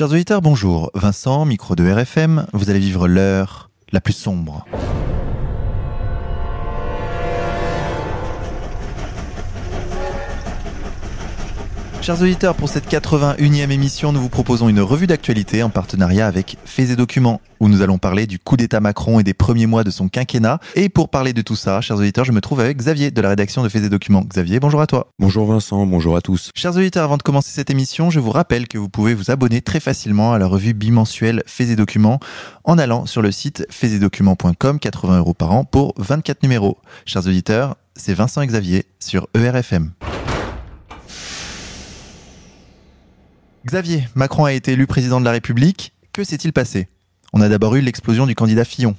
Chers auditeurs, bonjour. Vincent, micro de RFM, vous allez vivre l'heure la plus sombre. Chers auditeurs, pour cette 81e émission, nous vous proposons une revue d'actualité en partenariat avec Faits et Documents, où nous allons parler du coup d'État Macron et des premiers mois de son quinquennat. Et pour parler de tout ça, chers auditeurs, je me trouve avec Xavier de la rédaction de Faits et Documents. Xavier, bonjour à toi. Bonjour Vincent, bonjour à tous. Chers auditeurs, avant de commencer cette émission, je vous rappelle que vous pouvez vous abonner très facilement à la revue bimensuelle Faits et Documents en allant sur le site faitsetdocuments.com, 80 euros par an pour 24 numéros. Chers auditeurs, c'est Vincent et Xavier sur ERFM. Xavier, Macron a été élu président de la République. Que s'est-il passé? On a d'abord eu l'explosion du candidat Fillon.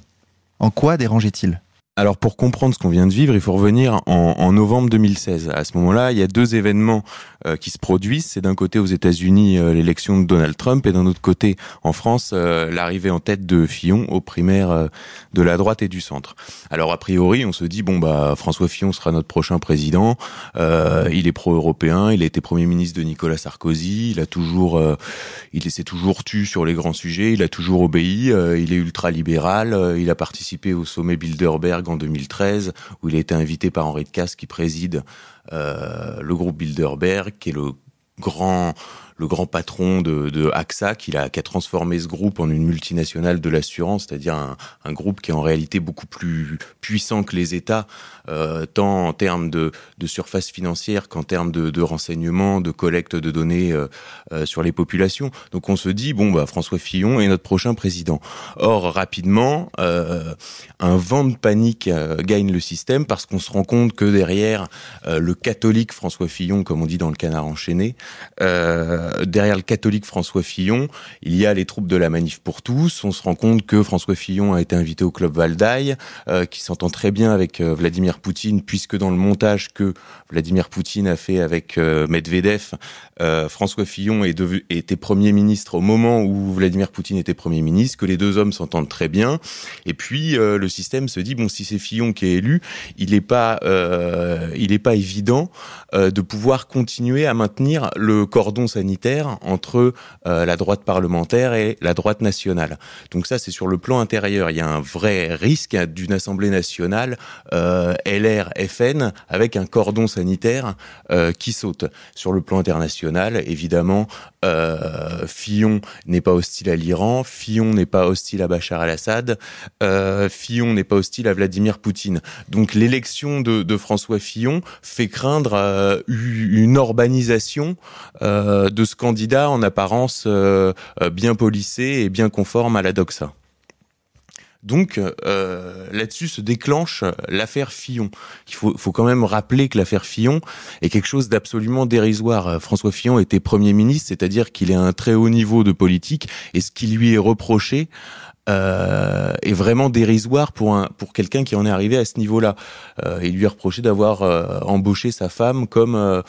En quoi dérangeait-il? Alors pour comprendre ce qu'on vient de vivre, il faut revenir en, en novembre 2016. À ce moment-là, il y a deux événements euh, qui se produisent. C'est d'un côté aux États-Unis euh, l'élection de Donald Trump et d'un autre côté en France euh, l'arrivée en tête de Fillon aux primaires de la droite et du centre. Alors a priori, on se dit bon bah François Fillon sera notre prochain président. il est pro-européen, il a été premier ministre de Nicolas Sarkozy, il a toujours, il s'est toujours tu sur les grands sujets, il a toujours obéi, il est ultra libéral, il a participé au sommet Bilderberg en 2013, où il a été invité par Henri de Casse, qui préside euh, le groupe Bilderberg, qui est le grand patron de, AXA, qui a, transformé ce groupe en une multinationale de l'assurance, c'est-à-dire un, groupe qui est en réalité beaucoup plus puissant que les États, euh, tant en termes de, surface financière qu'en termes de, renseignements, de collecte de données euh, euh, sur les populations. Donc on se dit, bon, bah, François Fillon est notre prochain président. Or, rapidement, un vent de panique gagne le système parce qu'on se rend compte que derrière le catholique François Fillon, comme on dit dans le canard enchaîné, derrière le catholique François Fillon, il y a les troupes de la Manif pour tous. On se rend compte que François Fillon a été invité au club Valdaï, euh, qui s'entend très bien avec euh, Poutine, puisque dans le montage que Vladimir Poutine a fait avec euh, Medvedev, euh, François Fillon est était Premier ministre au moment où Vladimir Poutine était Premier ministre, que les deux hommes s'entendent très bien. Et puis le système se dit, bon, si c'est Fillon qui est élu, il n'est pas, il pas évident de pouvoir continuer à maintenir le cordon sanitaire entre euh, la droite parlementaire et la droite nationale. Donc ça, c'est sur le plan intérieur. Il y a un vrai risque d'une Assemblée nationale euh, LR-FN avec un cordon sanitaire euh, qui saute. Sur le plan international, évidemment, euh, Fillon n'est pas hostile à l'Iran, Fillon n'est pas hostile à Bachar al-Assad, euh, Fillon n'est pas hostile à Vladimir Poutine. Donc l'élection de, François Fillon fait craindre une urbanisation de ce candidat en apparence bien polissé et bien conforme à la doxa. Donc euh, là-dessus se déclenche l'affaire Fillon. Il faut, faut, quand même rappeler que l'affaire Fillon est quelque chose d'absolument dérisoire. François Fillon était Premier ministre, c'est-à-dire qu'il est à un très haut niveau de politique, et ce qui lui est reproché euh, est vraiment dérisoire pour un pour quelqu'un qui en est arrivé à ce niveau-là. Euh, il lui est reproché d'avoir euh, embauché sa femme comme euh,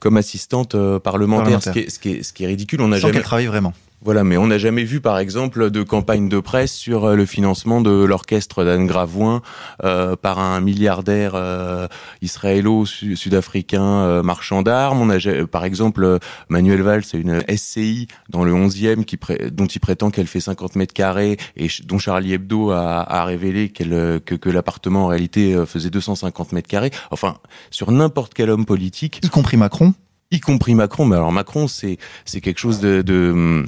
comme assistante euh, parlementaire, parlementaire, Ce, qui est, ce, qui est, ce qui est ridicule. On a Sans jamais qu'elle travaille vraiment. Voilà, mais on n'a jamais vu, par exemple, de campagne de presse sur euh, le financement de l'orchestre d'Anne Gravoin euh, par un milliardaire euh, israélo-sud-africain euh, marchand d'armes. On a, par exemple, Manuel Valls, c'est une SCI dans le 11e qui dont il prétend qu'elle fait 50 mètres carrés et dont Charlie Hebdo a, a révélé qu'elle que, que l'appartement en réalité faisait 250 mètres carrés. Enfin, sur n'importe quel homme politique, y compris Macron y compris Macron. Mais alors Macron, c'est c'est quelque chose de, de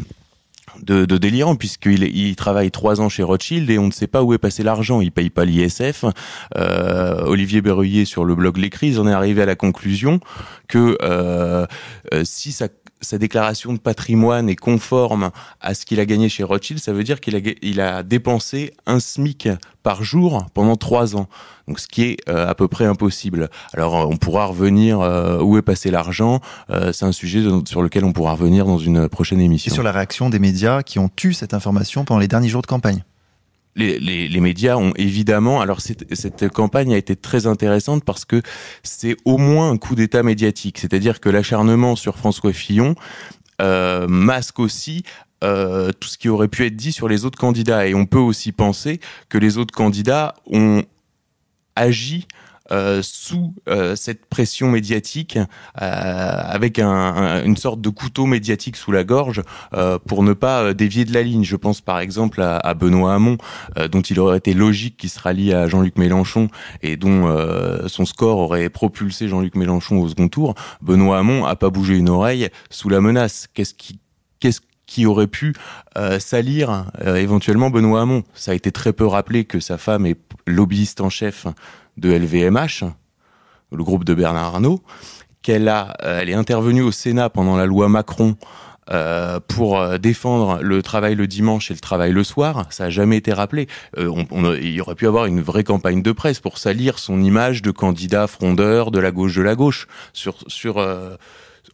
de, de délirant puisqu'il il travaille trois ans chez Rothschild et on ne sait pas où est passé l'argent. Il paye pas l'ISF. Euh, Olivier Berruyer sur le blog Les Crises en est arrivé à la conclusion que euh, euh, si sa, sa, déclaration de patrimoine est conforme à ce qu'il a gagné chez Rothschild, ça veut dire qu'il a, il a dépensé un SMIC par jour pendant trois ans. Donc ce qui est euh, à peu près impossible. Alors on pourra revenir euh, où est passé l'argent. Euh, c'est un sujet sur lequel on pourra revenir dans une prochaine émission. Et sur la réaction des médias qui ont eu cette information pendant les derniers jours de campagne. Les, médias ont évidemment. Alors cette, cette, campagne a été très intéressante parce que c'est au moins un coup d'état médiatique, c'est-à-dire que l'acharnement sur François Fillon euh, masque aussi euh, tout ce qui aurait pu être dit sur les autres candidats. Et on peut aussi penser que les autres candidats ont agi sous cette pression médiatique, avec un, une sorte de couteau médiatique sous la gorge pour ne pas dévier de la ligne. Je pense par exemple à, Benoît Hamon, dont il aurait été logique qu'il se rallie à Jean-Luc Mélenchon et dont son score aurait propulsé Jean-Luc Mélenchon au second tour. Benoît Hamon a pas bougé une oreille sous la menace. Qu'est-ce qui aurait pu euh, salir euh, éventuellement Benoît Hamon? Ça a été très peu rappelé que sa femme est lobbyiste en chef de LVMH, le groupe de Bernard Arnault, qu'elle a, euh, elle est intervenue au Sénat pendant la loi Macron pour défendre le travail le dimanche et le travail le soir. Ça a jamais été rappelé. On, il y aurait pu avoir une vraie campagne de presse pour salir son image de candidat frondeur de la gauche de la gauche sur sur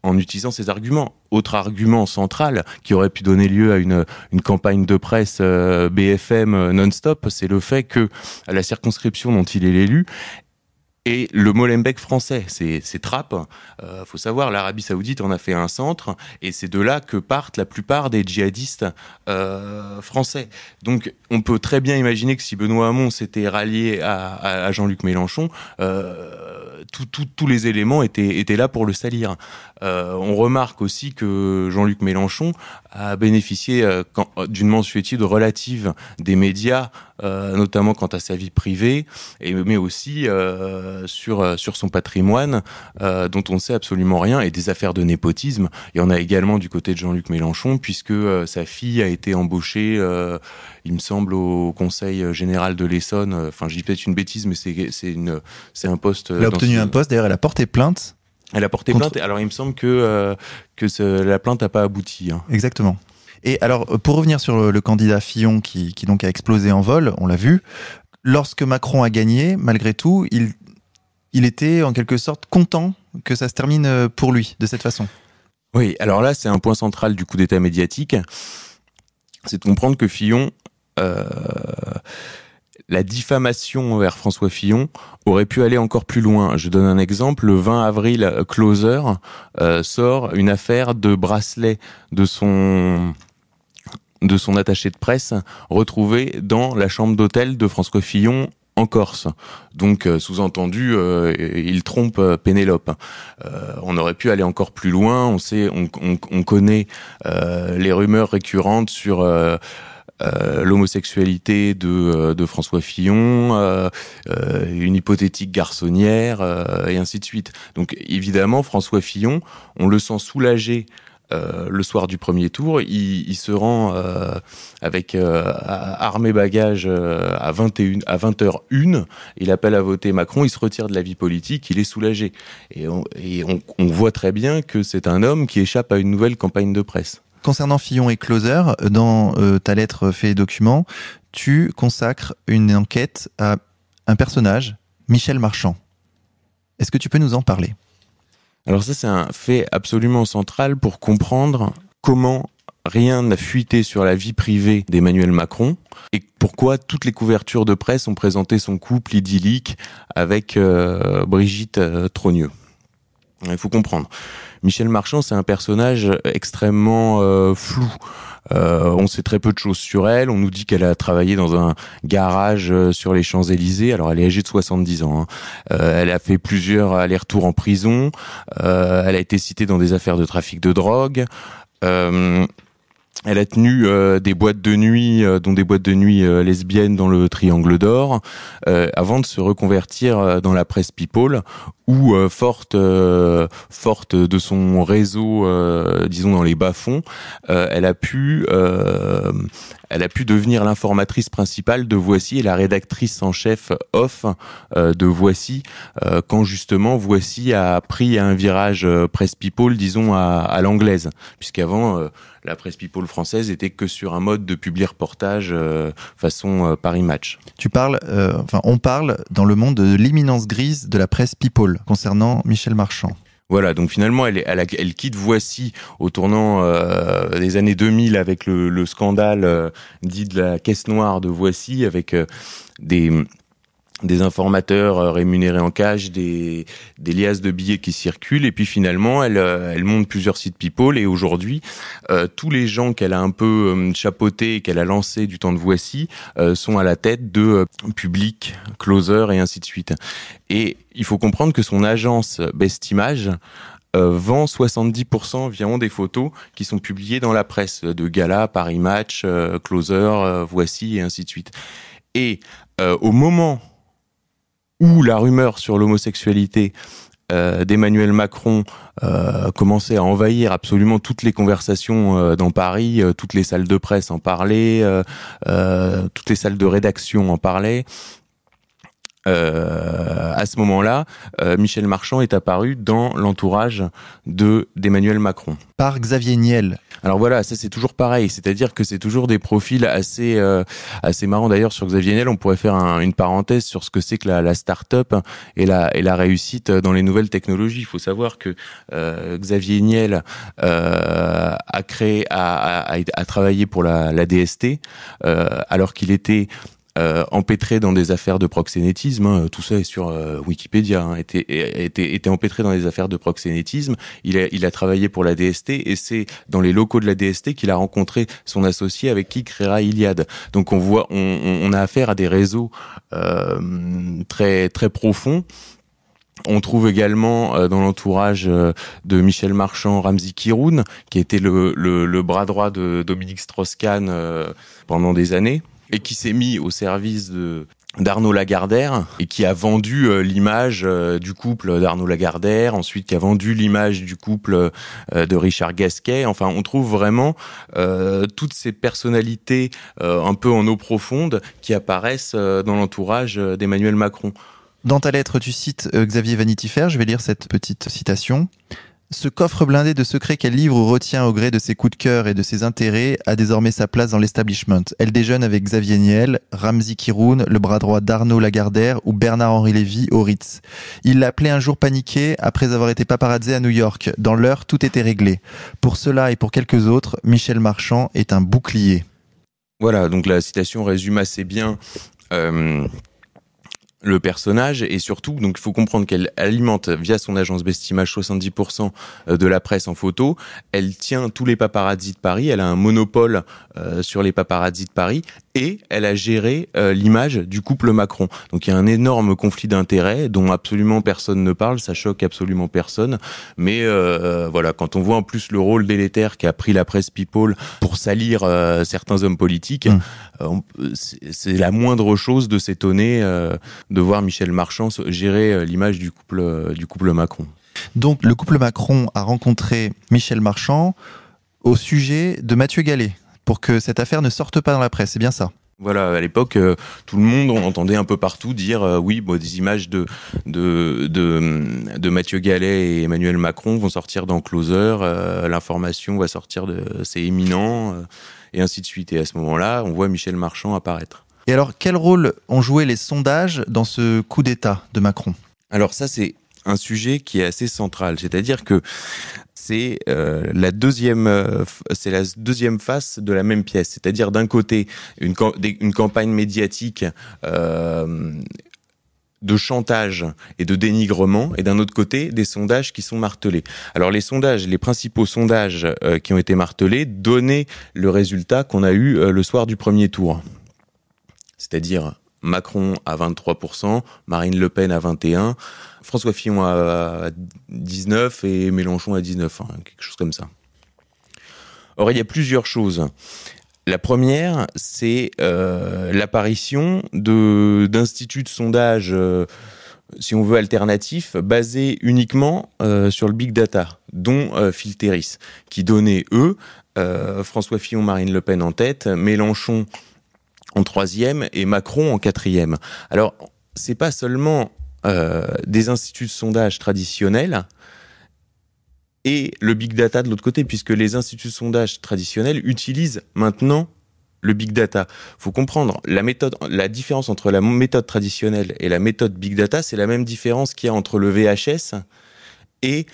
en utilisant ces arguments. Autre argument central qui aurait pu donner lieu à une, campagne de presse euh, BFM euh, non-stop, c'est le fait que la circonscription dont il est l'élu, et le Molenbeek français, c'est Trappes. Euh, faut savoir, l'Arabie Saoudite en a fait un centre, et c'est de là que partent la plupart des djihadistes français. Donc, on peut très bien imaginer que si Benoît Hamon s'était rallié à, à Jean-Luc Mélenchon, tous les éléments étaient là pour le salir. Euh, on remarque aussi que Jean-Luc Mélenchon a bénéficié euh, d'une mensuétude relative des médias, euh, notamment quant à sa vie privée, et, mais aussi sur, sur son patrimoine, dont on ne sait absolument rien, et des affaires de népotisme. Il y en a également du côté de Jean-Luc Mélenchon, puisque sa fille a été embauchée, il me semble, au Conseil général de l'Essonne. Enfin, j'y peut-être une bêtise, mais c'est un poste. Elle a obtenu un poste, d'ailleurs, elle a porté plainte elle a porté plainte. Alors il me semble que euh, que la plainte n'a pas abouti. Hein. Exactement. Et alors pour revenir sur le, candidat Fillon qui, qui, donc a explosé en vol, on l'a vu. Lorsque Macron a gagné, malgré tout, il il était en quelque sorte content que ça se termine euh, pour lui de cette façon. Oui. Alors là, c'est un point central du coup d'État médiatique, c'est de comprendre que Fillon. Euh, la diffamation envers François Fillon aurait pu aller encore plus loin. Je donne un exemple. Le 20 avril, Closer euh, sort une affaire de bracelet de son de son attaché de presse retrouvé dans la chambre d'hôtel de François Fillon en Corse. Donc, euh, sous-entendu, euh, il trompe Pénélope. on aurait pu aller encore plus loin. On sait, on connaît les rumeurs récurrentes sur euh, l'homosexualité de, euh, de, François Fillon, euh, une hypothétique garçonnière, et ainsi de suite. Donc évidemment, François Fillon, on le sent soulagé euh, le soir du premier tour, il, il se rend euh, avec euh, armée bagage à 21 à 20h01, il appelle à voter Macron, il se retire de la vie politique, il est soulagé. Et on, et on, on voit très bien que c'est un homme qui échappe à une nouvelle campagne de presse. Concernant Fillon et Closer, dans euh, ta lettre fait document, tu consacres une enquête à un personnage, Michel Marchand. Est-ce que tu peux nous en parler? Alors ça, c'est un fait absolument central pour comprendre comment rien n'a fuité sur la vie privée d'Emmanuel Macron et pourquoi toutes les couvertures de presse ont présenté son couple idyllique avec euh, Brigitte euh, Trogneux. Il faut comprendre. Michel Marchand, c'est un personnage extrêmement euh, flou. Euh, on sait très peu de choses sur elle. On nous dit qu'elle a travaillé dans un garage euh, sur les Champs-Élysées. Alors, elle est âgée de 70 ans. Hein. elle a fait plusieurs allers-retours en prison. elle a été citée dans des affaires de trafic de drogue. Elle a tenu euh, des boîtes de nuit, euh, dont des boîtes de nuit euh, lesbiennes dans le Triangle d'Or, avant de se reconvertir dans la presse People, où forte, forte de son réseau, disons dans les bas-fonds, elle a pu, elle a pu devenir l'informatrice principale de Voici et la rédactrice en chef off de Voici, quand justement Voici a pris un virage presse People, disons à, à l'anglaise, puisqu'avant la presse people française était que sur un mode de publier reportage euh, façon euh, Paris Match. Tu parles, euh, enfin, on parle dans le monde de l'imminence grise de la presse people concernant Michel Marchand. Voilà, donc finalement, elle, quitte Voici au tournant des années 2000 avec le, le scandale dit de la caisse noire de Voici, avec des des informateurs euh, rémunérés en cash, des, des liasses de billets qui circulent, et puis finalement, elle, euh, elle monte plusieurs sites People, et aujourd'hui, euh, tous les gens qu'elle a un peu chapeautés et qu'elle a lancés du temps de Voici sont à la tête de Public, Closer et ainsi de suite. Et il faut comprendre que son agence Best Image vend 70% environ des photos qui sont publiées dans la presse de Gala, Paris Match, Closer, Voici et ainsi de suite. Et au moment où la rumeur sur l'homosexualité euh, d'Emmanuel Macron euh, commençait à envahir absolument toutes les conversations euh, dans Paris, toutes les salles de presse en parlaient, toutes les salles de rédaction en parlaient. À ce moment-là, Michel Marchand est apparu dans l'entourage de d'Emmanuel Macron. Par Xavier Niel, alors voilà, ça c'est toujours pareil, c'est-à-dire que c'est toujours des profils assez euh, assez marrants. D'ailleurs sur Xavier Niel, on pourrait faire une parenthèse sur ce que c'est que la, la start-up et la et la réussite dans les nouvelles technologies. Il faut savoir que euh, Xavier Niel euh, a créé a, a, a, travaillé pour la, la DST alors qu'il était euh, empêtré dans des affaires de proxénétisme. Hein, tout ça est sur euh, Wikipédia. Hein, était, était, était empêtré dans des affaires de proxénétisme. Il a, il a travaillé pour la DST et c'est dans les locaux de la DST qu'il a rencontré son associé avec qui créera Iliad. Donc on voit, on, a affaire à des réseaux euh, très très profonds. On trouve également dans l'entourage de Michel Marchand Ramzi Kiroun, qui était le, le, le bras droit de Dominique Strauss-Kahn pendant des années et qui s'est mis au service de d'Arnaud Lagardère et qui a vendu euh, l'image euh, du couple d'Arnaud Lagardère, ensuite qui a vendu l'image du couple euh, de Richard Gasquet. Enfin, on trouve vraiment toutes ces personnalités un peu en eau profonde qui apparaissent dans l'entourage d'Emmanuel Macron. Dans ta lettre, tu cites Xavier Vanity Fair. Je vais lire cette petite citation. Ce coffre blindé de secrets qu'elle livre ou retient au gré de ses coups de cœur et de ses intérêts a désormais sa place dans l'establishment. Elle déjeune avec Xavier Niel, Ramzi Kiroun, le bras droit d'Arnaud Lagardère ou Bernard-Henri Lévy au Ritz. Il l'appelait un jour paniqué après avoir été paparazzé à New York. Dans l'heure, tout était réglé. Pour cela et pour quelques autres, Michel Marchand est un bouclier. Voilà, donc la citation résume assez bien euh, le personnage et surtout donc il faut comprendre qu'elle alimente via son agence Bestimage 70% euh, de la presse en photo. Elle tient tous les paparazzis de Paris. Elle a un monopole euh, sur les paparazzis de Paris et elle a géré euh, l'image du couple Macron donc il y a un énorme conflit d'intérêts dont absolument personne ne parle ça choque absolument personne mais voilà quand on voit en plus le rôle délétère qu'a pris la presse People pour salir certains hommes politiques mmh. c'est la moindre chose de s'étonner de voir Michel Marchand gérer euh, l'image du couple, euh, du couple Macron. Donc le couple Macron a rencontré Michel Marchand au sujet de Mathieu Gallet pour que cette affaire ne sorte pas dans la presse, c'est bien ça voilà, à l'époque, euh, tout le monde, on entendait un peu partout dire oui, bon, des images de, de, de, de, Mathieu Gallet et Emmanuel Macron vont sortir dans Closer, l'information va sortir de c'est éminent, et ainsi de suite. Et à ce moment-là, on voit Michel Marchand apparaître. Et alors, quel rôle ont joué les sondages dans ce coup d'État de Macron? Alors ça, c'est un sujet qui est assez central. C'est-à-dire que c'est euh, la deuxième, euh, c'est la deuxième face de la même pièce. C'est-à-dire d'un côté une, campagne médiatique. Euh, de chantage et de dénigrement, et d'un autre côté, des sondages qui sont martelés. Alors les sondages, les principaux sondages qui ont été martelés donnaient le résultat qu'on a eu le soir du premier tour c'est-à-dire Macron à 23%, Marine Le Pen à 21%, François Fillon à 19% et Mélenchon à 19%, hein, quelque chose comme ça. Or, il y a plusieurs choses. La première, c'est euh, l'apparition d'instituts de sondage, euh, si on veut, alternatifs, basés uniquement euh, sur le big data, dont Filteris, qui donnait, eux, François Fillon, Marine Le Pen en tête, Mélenchon en troisième et Macron en quatrième. Alors, c'est pas seulement euh, des instituts de sondage traditionnels et le big data de l'autre côté, puisque les instituts de sondage traditionnels utilisent maintenant le big data. Faut comprendre la méthode, la différence entre la méthode traditionnelle et la méthode big data, c'est la même différence qu'il y a entre le VHS et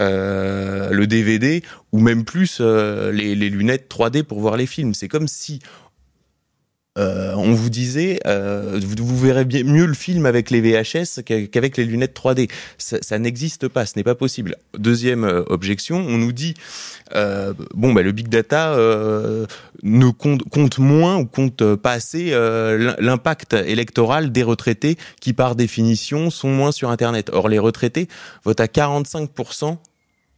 euh, le DVD ou même plus euh, les, les lunettes 3D pour voir les films. C'est comme si euh, on vous disait, euh, vous, verrez bien mieux le film avec les VHS qu'avec les lunettes 3D. Ça, n'existe pas, ce n'est pas possible. Deuxième euh, objection, on nous dit, bon, bah, le big data ne compte, compte, moins ou compte pas assez l'impact électoral des retraités qui, par définition, sont moins sur Internet. Or, les retraités votent à 45%,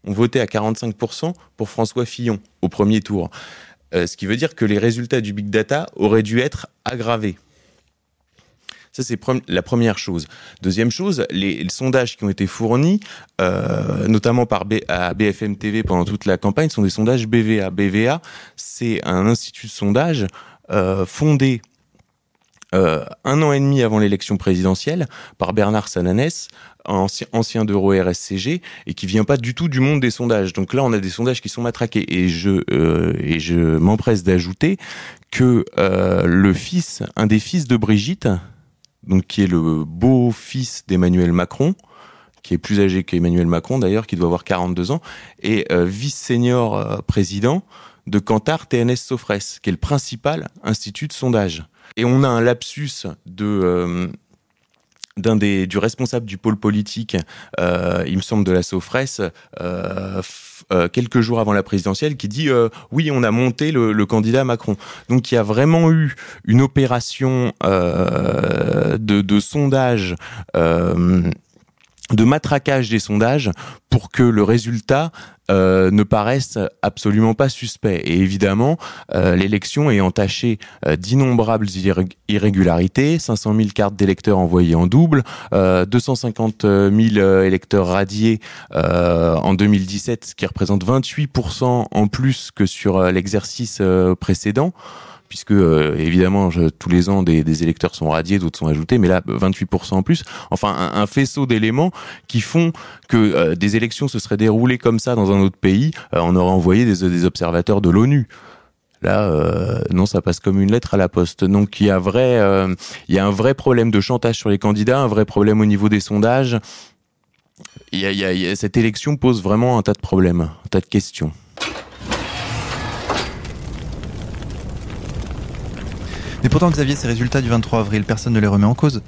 ont voté à 45% pour François Fillon au premier tour. Euh, ce qui veut dire que les résultats du big data auraient dû être aggravés. Ça, c'est la première chose. Deuxième chose, les, sondages qui ont été fournis, euh, notamment par à BFM TV pendant toute la campagne, sont des sondages BVA. BVA, c'est un institut de sondage euh, fondé un an et demi avant l'élection présidentielle par Bernard Sananès, ancien, ancien d'Euro RSCG, et qui vient pas du tout du monde des sondages. Donc là, on a des sondages qui sont matraqués. Et je, euh, m'empresse d'ajouter que euh, le fils, un des fils de Brigitte, donc qui est le beau-fils d'Emmanuel Macron, qui est plus âgé qu'Emmanuel Macron d'ailleurs, qui doit avoir 42 ans, et vice-senior président de Kantar TNS Sofres, qui est le principal institut de sondage. Et on a un lapsus de euh, d'un des du responsable du pôle politique, euh, il me semble de la Sofres, euh, quelques jours avant la présidentielle, qui dit oui, on a monté le, candidat Macron. Donc il y a vraiment eu une opération de, sondage de matraquage des sondages pour que le résultat euh, ne paraisse absolument pas suspect. Et évidemment, euh, l'élection est entachée euh, d'innombrables irrégularités, 500 000 cartes d'électeurs envoyées en double, 250 000 électeurs radiés en 2017, ce qui représente 28% en plus que sur l'exercice précédent puisque euh, évidemment tous les ans des, électeurs sont radiés, d'autres sont ajoutés, mais là 28% en plus. Enfin, un, faisceau d'éléments qui font que euh, des élections se seraient déroulées comme ça dans un autre pays. Euh, on aurait envoyé des, observateurs de l'ONU. Là, non, ça passe comme une lettre à la poste. Donc il y a un vrai problème de chantage sur les candidats, un vrai problème au niveau des sondages. Cette élection pose vraiment un tas de problèmes, un tas de questions. Mais pourtant, Xavier, ces résultats du 23 avril, personne ne les remet en cause.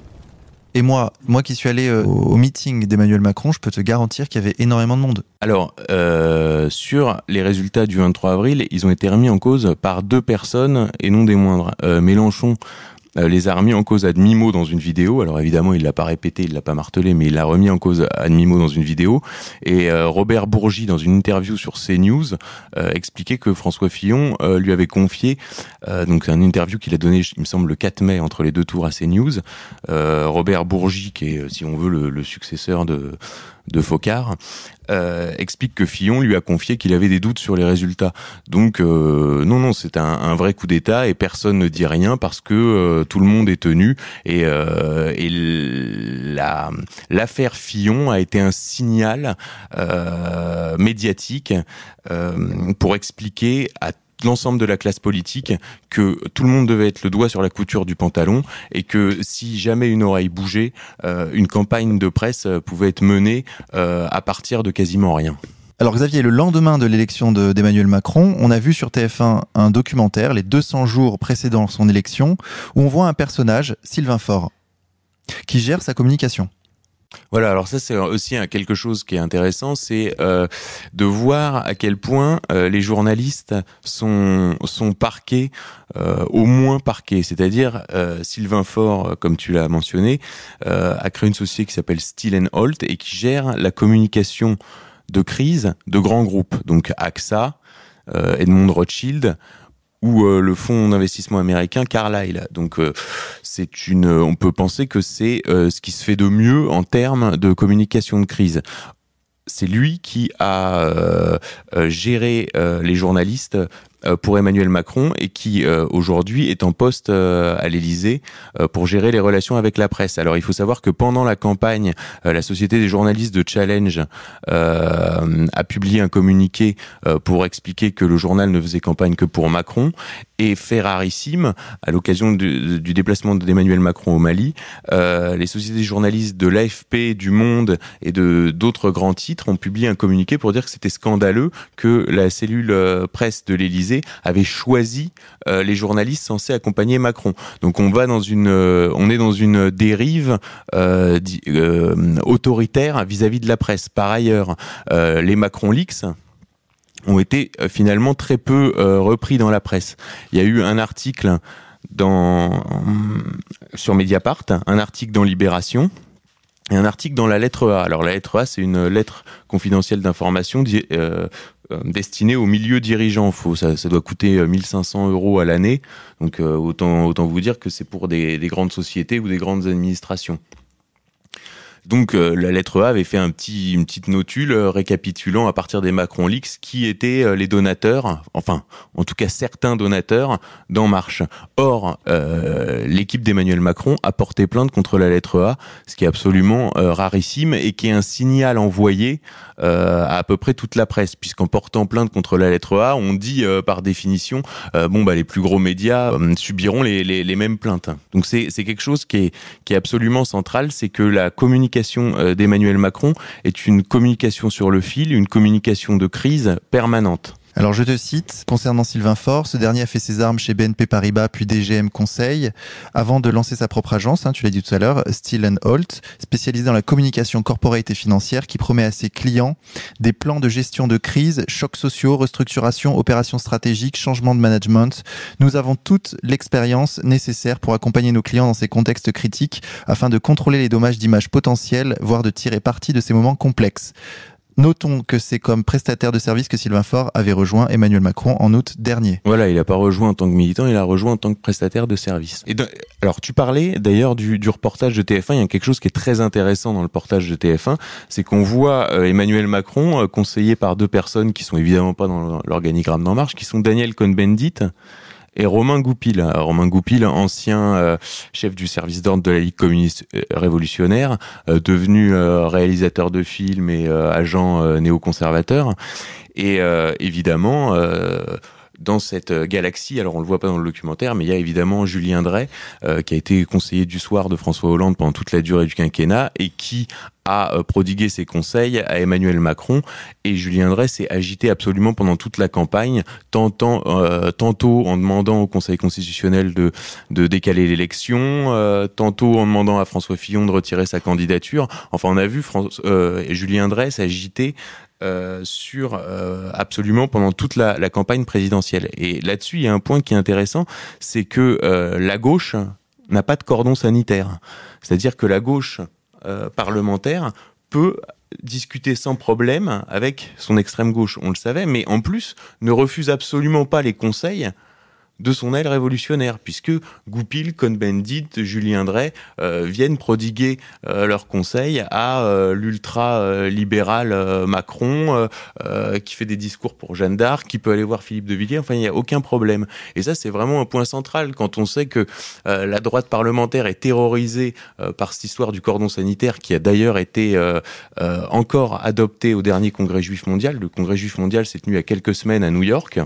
Et moi, moi qui suis allé euh, au meeting d'Emmanuel Macron, je peux te garantir qu'il y avait énormément de monde. Alors, euh, sur les résultats du 23 avril, ils ont été remis en cause par deux personnes et non des moindres. Euh, Mélenchon les a remis en cause à demi-mot dans une vidéo. Alors évidemment, il l'a pas répété, il l'a pas martelé, mais il l'a remis en cause à demi-mot dans une vidéo. Et euh, Robert Bourgi, dans une interview sur CNews, euh, expliquait que François Fillon lui avait confié, donc c'est une interview qu'il a donné, il me semble, le 4 mai entre les deux tours à CNews. Robert Bourgi, qui est, si on veut, le, le successeur de de Focard, euh, explique que Fillon lui a confié qu'il avait des doutes sur les résultats. Donc euh, non, non, c'est un, vrai coup d'État et personne ne dit rien parce que euh, tout le monde est tenu et, et la l'affaire Fillon a été un signal médiatique pour expliquer à l'ensemble de la classe politique que tout le monde devait être le doigt sur la couture du pantalon et que si jamais une oreille bougeait, euh, une campagne de presse euh, pouvait être menée euh, à partir de quasiment rien. Alors Xavier, le lendemain de l'élection d'Emmanuel Macron, on a vu sur TF1 un documentaire, les 200 jours précédant son élection, où on voit un personnage, Sylvain Faure, qui gère sa communication. Voilà, alors ça c'est aussi quelque chose qui est intéressant, c'est euh, de voir à quel point euh, les journalistes sont sont parqués, euh, au moins parqués. C'est-à-dire Sylvain Faure, comme tu l'as mentionné, a créé une société qui s'appelle Still Holt et qui gère la communication de crise de grands groupes, donc AXA, Edmond Rothschild, ou euh, le fonds d'investissement américain Carlyle. Donc euh, c'est une, on peut penser que c'est euh, ce qui se fait de mieux en termes de communication de crise. C'est lui qui a géré les journalistes euh, pour Emmanuel Macron et qui euh, aujourd'hui est en poste euh, à l'Élysée pour gérer les relations avec la presse. Alors il faut savoir que pendant la campagne, la Société des journalistes de Challenge a publié un communiqué pour expliquer que le journal ne faisait campagne que pour Macron et Ferrarissime, à l'occasion du, déplacement d'Emmanuel Macron au Mali, les sociétés journalistes de l'AFP, du Monde et de d'autres grands titres ont publié un communiqué pour dire que c'était scandaleux que la cellule presse de l'Élysée avait choisi les journalistes censés accompagner Macron. Donc on va dans une, on est dans une dérive autoritaire vis-à-vis de la presse. Par ailleurs, les Macron Leaks ont été finalement très peu repris dans la presse. Il y a eu un article dans, sur Mediapart, un article dans Libération, et un article dans la lettre A. Alors la lettre A, c'est une lettre confidentielle d'information euh, euh, destinée au milieu dirigeant. Faut, ça, doit coûter 1500 euh, euros à l'année. Donc autant, vous dire que c'est pour des, grandes sociétés ou des grandes administrations. Donc euh, la lettre A avait fait un petit, une petite notule euh, récapitulant à partir des Macron Leaks qui étaient euh, les donateurs, enfin en tout cas certains donateurs d'En Marche. Or, l'équipe d'Emmanuel Macron a porté plainte contre la lettre A, ce qui est absolument rarissime et qui est un signal envoyé à à peu près toute la presse, puisqu'en portant plainte contre la lettre A, on dit par définition, bon bah les plus gros médias subiront les, les, les, mêmes plaintes. Donc c'est quelque chose qui est, qui est absolument central, c'est que la communication communication euh, d'Emmanuel Macron est une communication sur le fil, une communication de crise permanente. Alors je te cite, concernant Sylvain Faure, ce dernier a fait ses armes chez BNP Paribas puis DGM Conseil avant de lancer sa propre agence, hein, tu l'as dit tout à l'heure, Still Holt, spécialisée dans la communication corporate et financière qui promet à ses clients des plans de gestion de crise, chocs sociaux, restructuration, opérations stratégiques, changement de management. Nous avons toute l'expérience nécessaire pour accompagner nos clients dans ces contextes critiques afin de contrôler les dommages d'image potentiels, voire de tirer parti de ces moments complexes. Notons que c'est comme prestataire de service que Sylvain Faure avait rejoint Emmanuel Macron en août dernier. Voilà, il n'a pas rejoint en tant que militant, il a rejoint en tant que prestataire de service. Et alors, tu parlais d'ailleurs du, reportage de TF1. Il y a quelque chose qui est très intéressant dans le reportage de TF1, c'est qu'on voit euh, Emmanuel Macron euh, conseillé par deux personnes qui sont évidemment pas dans l'organigramme d'En Marche, qui sont Daniel Cohn-Bendit et Romain Goupil. Romain Goupil, ancien euh, chef du service d'ordre de la Ligue communiste euh, révolutionnaire, euh, devenu réalisateur de films et agent néoconservateur. Et évidemment dans cette galaxie. Alors on le voit pas dans le documentaire, mais il y a évidemment Julien Drey, qui a été conseiller du soir de François Hollande pendant toute la durée du quinquennat et qui a euh, prodigué ses conseils à Emmanuel Macron et Julien Drey s'est agité absolument pendant toute la campagne, euh, tantôt en demandant au Conseil constitutionnel de, de décaler l'élection, euh, tantôt en demandant à François Fillon de retirer sa candidature. Enfin, on a vu euh, Julien Drey s'agiter sur absolument pendant toute la, campagne présidentielle. Et là-dessus, il y a un point qui est intéressant, c'est que la gauche n'a pas de cordon sanitaire. C'est-à-dire que la gauche euh, parlementaire peut discuter sans problème avec son extrême gauche, on le savait, mais en plus ne refuse absolument pas les conseils de son aile révolutionnaire, puisque Goupil, Cohn-Bendit, Julien Drey euh, viennent prodiguer euh, leurs conseils à euh, l'ultra-libéral Macron, qui fait des discours pour Jeanne d'Arc, qui peut aller voir Philippe de Villiers, enfin il n'y a aucun problème. Et ça c'est vraiment un point central quand on sait que la droite parlementaire est terrorisée par cette histoire du cordon sanitaire, qui a d'ailleurs été encore adopté au dernier congrès juif mondial. Le congrès juif mondial s'est tenu a quelques semaines à New York.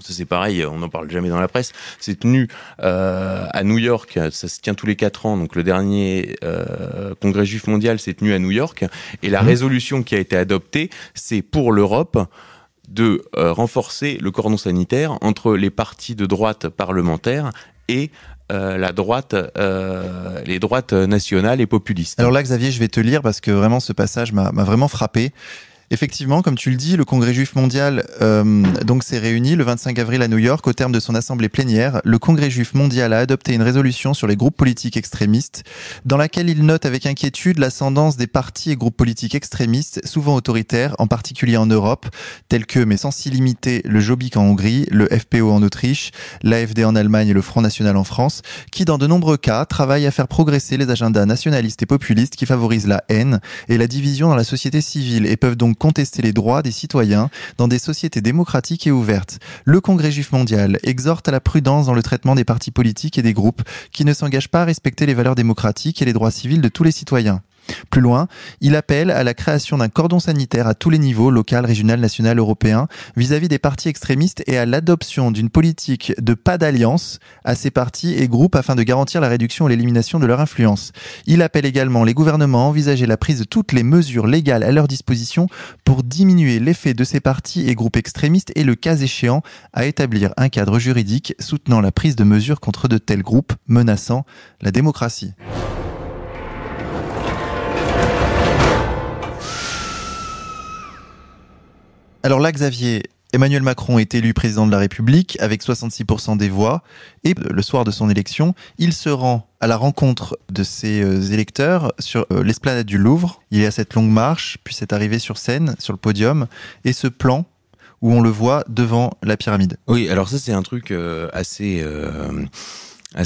Ça c'est pareil, on n'en parle jamais dans la presse. C'est tenu euh, à New York, ça se tient tous les quatre ans. Donc le dernier euh, congrès juif mondial s'est tenu à New York, et la mmh. résolution qui a été adoptée, c'est pour l'Europe de euh, renforcer le cordon sanitaire entre les partis de droite parlementaires et euh, la droite, euh, les droites nationales et populistes. Alors là, Xavier, je vais te lire parce que vraiment ce passage m'a vraiment frappé. Effectivement, comme tu le dis, le Congrès juif mondial euh, donc s'est réuni le 25 avril à New York au terme de son assemblée plénière. Le Congrès juif mondial a adopté une résolution sur les groupes politiques extrémistes dans laquelle il note avec inquiétude l'ascendance des partis et groupes politiques extrémistes, souvent autoritaires, en particulier en Europe, tels que, mais sans s'y limiter, le Jobbik en Hongrie, le FPO en Autriche, l'AFD en Allemagne et le Front National en France, qui dans de nombreux cas travaillent à faire progresser les agendas nationalistes et populistes qui favorisent la haine et la division dans la société civile et peuvent donc contester les droits des citoyens dans des sociétés démocratiques et ouvertes. Le Congrès juif mondial exhorte à la prudence dans le traitement des partis politiques et des groupes qui ne s'engagent pas à respecter les valeurs démocratiques et les droits civils de tous les citoyens. Plus loin, il appelle à la création d'un cordon sanitaire à tous les niveaux, local, régional, national, européen, vis-à-vis des partis extrémistes et à l'adoption d'une politique de pas d'alliance à ces partis et groupes afin de garantir la réduction et l'élimination de leur influence. Il appelle également les gouvernements à envisager la prise de toutes les mesures légales à leur disposition pour diminuer l'effet de ces partis et groupes extrémistes et le cas échéant à établir un cadre juridique soutenant la prise de mesures contre de tels groupes menaçant la démocratie. Alors là, Xavier, Emmanuel Macron est élu président de la République avec 66% des voix et le soir de son élection, il se rend à la rencontre de ses euh, électeurs sur euh, l'esplanade du Louvre. Il y a cette longue marche, puis cette arrivée sur scène, sur le podium, et ce plan où on le voit devant la pyramide. Oui, alors ça c'est un truc euh, assez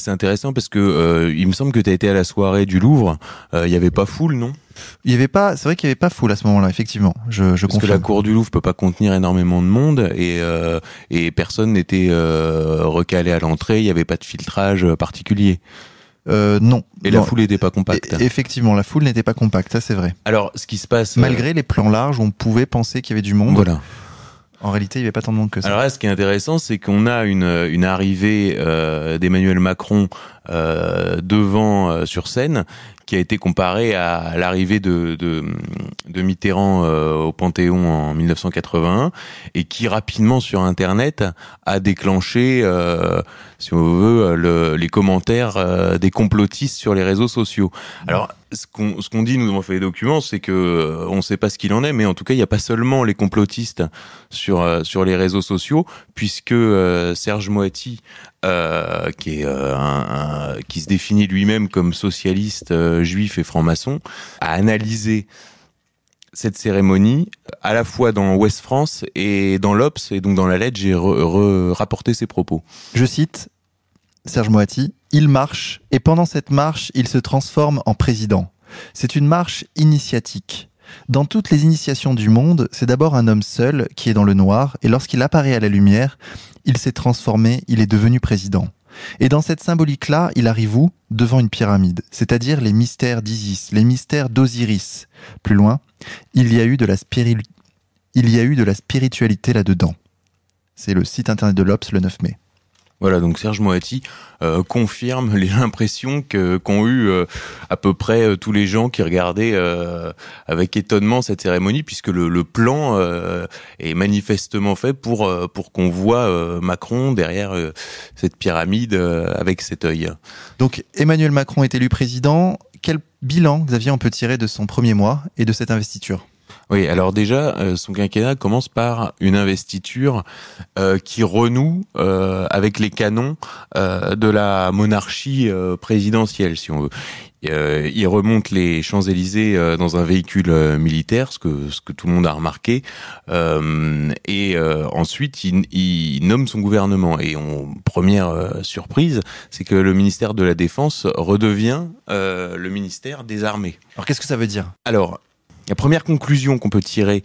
intéressant parce que il me semble que tu as été à la soirée du Louvre, il y avait pas foule, non? Il y avait pas, c'est vrai qu'il y avait pas foule à ce moment-là, effectivement. Je, je Parce que la cour du Louvre peut pas contenir énormément de monde et euh, et personne n'était euh, recalé à l'entrée. Il y avait pas de filtrage particulier. Euh, non. Et la foule n'était pas compacte. Et, effectivement, la foule n'était pas compacte, ça c'est vrai. Alors, ce qui se passe. Malgré les plans larges, on pouvait penser qu'il y avait du monde. Voilà. En réalité, il n'y avait pas tant de monde que ça. Alors là, ce qui est intéressant, c'est qu'on a une, une arrivée euh, d'Emmanuel Macron euh, devant euh, sur scène, qui a été comparée à l'arrivée de, de, Mitterrand euh, au Panthéon en 1981, et qui rapidement sur Internet a déclenché, euh, si on veut, le, les commentaires des complotistes sur les réseaux sociaux. Alors ce qu'on ce qu'on dit nous avons fait les documents c'est que euh, on sait pas ce qu'il en est mais en tout cas il n'y a pas seulement les complotistes sur euh, sur les réseaux sociaux puisque euh, Serge Moati qui est un, qui se définit lui-même comme socialiste juif et franc-maçon a analysé cette cérémonie à la fois dans Ouest France et dans l'Obs et donc dans la lettre j'ai rapporté ses propos. Je cite Serge Moati, il marche et pendant cette marche, il se transforme en président. C'est une marche initiatique. Dans toutes les initiations du monde, c'est d'abord un homme seul qui est dans le noir et lorsqu'il apparaît à la lumière, il s'est transformé, il est devenu président. Et dans cette symbolique-là, il arrive où? Devant une pyramide, c'est-à-dire les mystères d'Isis, les mystères d'Osiris. Plus loin, il y a eu de la, il y a eu de la spiritualité là-dedans. C'est le site internet de l'Obs le 9 mai. Voilà, donc Serge Moati euh, confirme l'impression qu'ont eu euh, à peu près euh, tous les gens qui regardaient avec étonnement cette cérémonie, puisque le, plan est manifestement fait pour pour qu'on voit Macron derrière cette pyramide avec cet œil. Donc Emmanuel Macron est élu président. Quel bilan, Xavier, on peut tirer de son premier mois et de cette investiture? Oui, alors déjà, euh, son quinquennat commence par une investiture euh, qui renoue euh, avec les canons de la monarchie présidentielle, si on veut. il remonte les Champs-Élysées dans un véhicule militaire, ce que, ce que tout le monde a remarqué, et ensuite il, il, nomme son gouvernement. Et on, première surprise, c'est que le ministère de la Défense redevient le ministère des Armées. Alors qu'est-ce que ça veut dire? Alors, la première conclusion qu'on peut tirer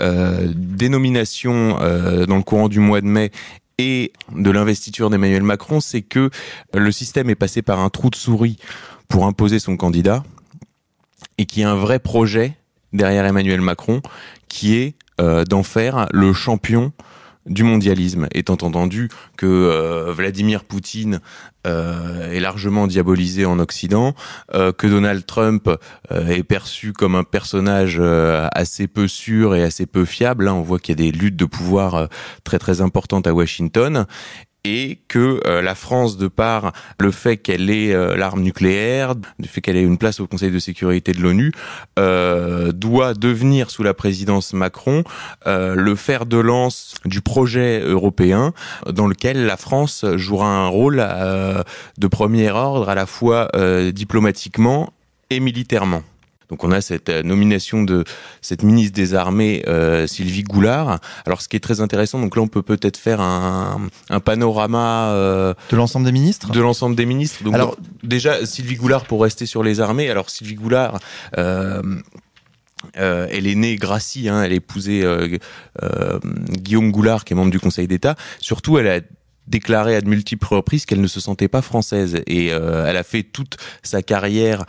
euh, des nominations euh, dans le courant du mois de mai et de l'investiture d'Emmanuel Macron, c'est que le système est passé par un trou de souris pour imposer son candidat et qu'il y a un vrai projet derrière Emmanuel Macron qui est euh, d'en faire le champion du mondialisme, étant entendu que euh, Vladimir Poutine euh, est largement diabolisé en Occident, euh, que Donald Trump est perçu comme un personnage assez peu sûr et assez peu fiable. Là, on voit qu'il y a des luttes de pouvoir très très importantes à Washington et que euh, la France, de par le fait qu'elle ait euh, l'arme nucléaire, du fait qu'elle ait une place au Conseil de sécurité de l'ONU, euh, doit devenir sous la présidence Macron le fer de lance du projet européen dans lequel la France jouera un rôle de premier ordre à la fois diplomatiquement et militairement. Donc on a cette euh, nomination de cette ministre des Armées euh, Sylvie Goulard. Alors ce qui est très intéressant, donc là on peut peut-être faire un, un panorama euh, de l'ensemble des ministres? De l'ensemble des ministres. Donc, alors déjà Sylvie Goulard pour rester sur les armées. Alors Sylvie Goulard. Euh, euh, elle est née Gracie, hein, elle a épousé euh, Guillaume Goulard, qui est membre du Conseil d'État. Surtout, elle a déclaré à de multiples reprises qu'elle ne se sentait pas française et elle a fait toute sa carrière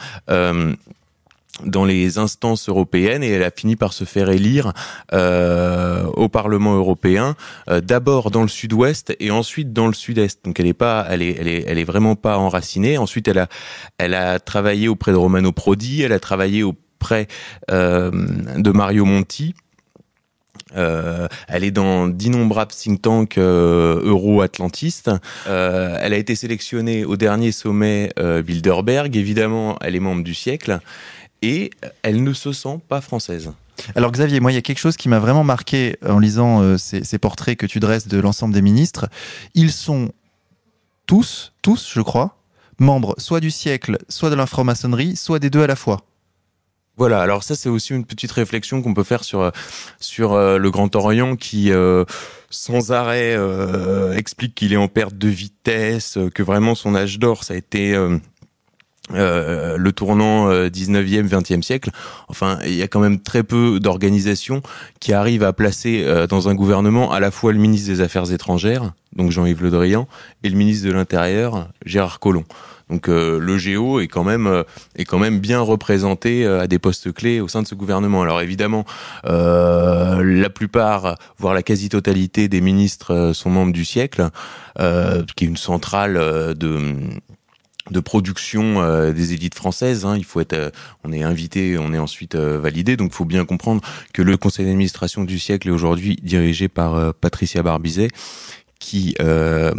dans les instances européennes et elle a fini par se faire élire euh, au Parlement européen euh, d'abord dans le sud-ouest et ensuite dans le sud-est donc elle est pas elle est elle est elle est vraiment pas enracinée ensuite elle a elle a travaillé auprès de Romano Prodi elle a travaillé auprès euh, de Mario Monti euh, elle est dans d'innombrables think tanks euh, euro-atlantistes. Euh, elle a été sélectionnée au dernier sommet euh, Bilderberg. Évidemment, elle est membre du siècle et elle ne se sent pas française. Alors Xavier, moi il y a quelque chose qui m'a vraiment marqué en lisant euh, ces, ces, portraits que tu dresses de l'ensemble des ministres. Ils sont tous, tous je crois, membres soit du siècle, soit de l'infra-maçonnerie, soit des deux à la fois. Voilà, alors ça c'est aussi une petite réflexion qu'on peut faire sur sur euh, le Grand Orient qui euh, sans arrêt euh, explique qu'il est en perte de vitesse, que vraiment son âge d'or ça a été euh, euh, le tournant 19e, 20e siècle. Enfin, il y a quand même très peu d'organisations qui arrivent à placer dans un gouvernement à la fois le ministre des Affaires étrangères, donc Jean-Yves Le Drian, et le ministre de l'Intérieur, Gérard Collomb. Donc euh, le géo est quand même euh, est quand même bien représenté euh, à des postes clés au sein de ce gouvernement. Alors évidemment, euh, la plupart, voire la quasi-totalité des ministres sont membres du siècle, qui est une centrale de de production euh, des élites françaises. Hein. Il faut être, euh, on est invité, on est ensuite euh, validé. Donc, il faut bien comprendre que le conseil d'administration du siècle est aujourd'hui dirigé par Patricia Barbizet, qui euh,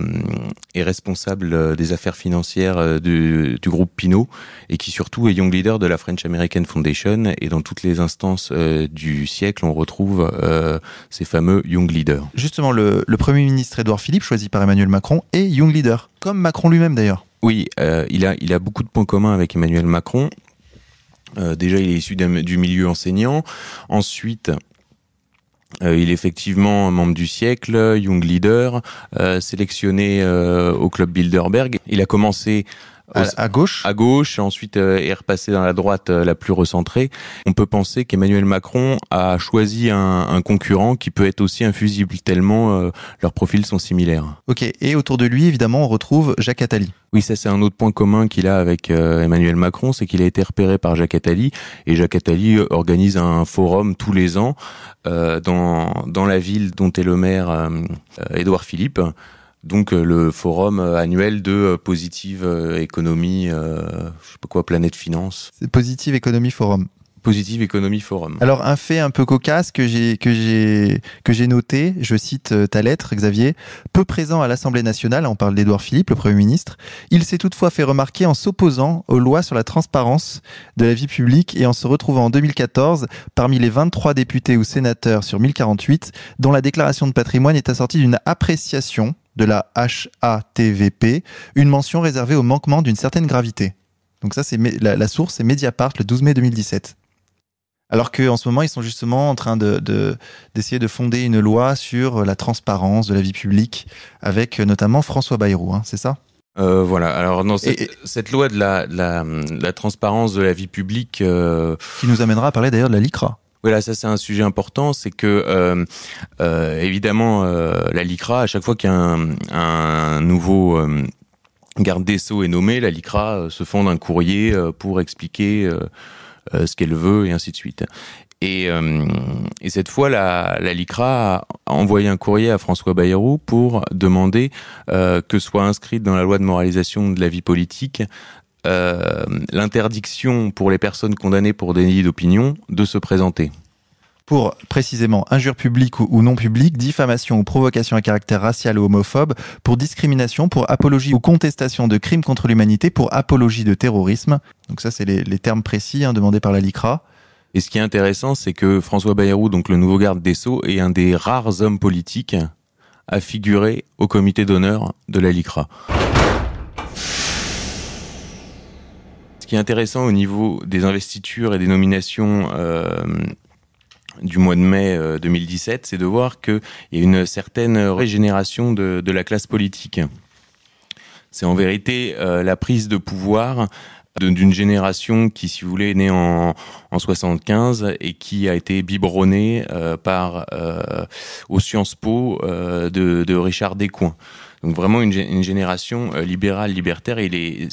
est responsable des affaires financières du, du, groupe Pinot et qui surtout est young leader de la French American Foundation. Et dans toutes les instances euh, du siècle, on retrouve euh, ces fameux young leaders. Justement, le, le, Premier ministre Édouard Philippe, choisi par Emmanuel Macron, est young leader, comme Macron lui-même d'ailleurs. Oui, euh, il, a, il a beaucoup de points communs avec Emmanuel Macron. déjà, il est issu du milieu enseignant. Ensuite, euh, il est effectivement membre du siècle, Young Leader, euh, sélectionné euh, au club Bilderberg. Il a commencé à, à, gauche à gauche, ensuite euh, est repassé dans la droite euh, la plus recentrée. On peut penser qu'Emmanuel Macron a choisi un, un, concurrent qui peut être aussi infusible tellement euh, leurs profils sont similaires. Ok, et autour de lui, évidemment, on retrouve Jacques Attali. Oui, ça c'est un autre point commun qu'il a avec Emmanuel Macron, c'est qu'il a été repéré par Jacques Attali et Jacques Attali organise un forum tous les ans dans dans la ville dont est le maire Édouard Philippe donc le forum annuel de Positive Économie, euh, je sais pas quoi, Planète Finance. C'est Positive Économie Forum. Positive Économie Forum. Alors un fait un peu cocasse que j'ai que j'ai que j'ai noté, je cite ta lettre Xavier, peu présent à l'Assemblée nationale, on parle d'Édouard Philippe, le Premier ministre, il s'est toutefois fait remarquer en s'opposant aux lois sur la transparence de la vie publique et en se retrouvant en 2014 parmi les 23 députés ou sénateurs sur 1048 dont la déclaration de patrimoine est assortie d'une appréciation de la HATVP, une mention réservée au manquement d'une certaine gravité. Donc ça, c'est la, la, source, c'est Mediapart, le 12 mai 2017. Alors qu'en ce moment, ils sont justement en train de, d'essayer de, de, fonder une loi sur la transparence de la vie publique, avec notamment François Bayrou, hein, c'est ça? Euh, voilà. Alors non, cette, et, cette loi de la, de la, de la, transparence de la vie publique, euh... qui nous amènera à parler d'ailleurs de la LICRA. Voilà, ça c'est un sujet important, c'est que euh, euh, évidemment euh, la LICRA, à chaque fois qu'il y a un, un nouveau garde des sceaux est nommé, la LICRA se fonde un courrier pour expliquer ce qu'elle veut et ainsi de suite. Et, et cette fois, la, la, LICRA a envoyé un courrier à François Bayrou pour demander que soit inscrite dans la loi de moralisation de la vie politique euh, l'interdiction pour les personnes condamnées pour délit d'opinion de se présenter pour précisément injure publique ou, non publique, diffamation ou provocation à caractère racial ou homophobe, pour discrimination, pour apologie ou contestation de crimes contre l'humanité, pour apologie de terrorisme. Donc ça, c'est les, les, termes précis hein, demandés par la LICRA. Et ce qui est intéressant, c'est que François Bayrou, donc le nouveau garde des Sceaux, est un des rares hommes politiques à figurer au comité d'honneur de la LICRA. Ce qui est intéressant au niveau des investitures et des nominations euh, du mois de mai 2017, c'est de voir qu'il y a une certaine régénération de, la classe politique. C'est en vérité euh, la prise de pouvoir d'une génération qui, si vous voulez, est née en, en 75 et qui a été biberonnée par au Sciences Po de, de Richard Descoings. Donc vraiment une, génération euh, libérale, libertaire. Et les,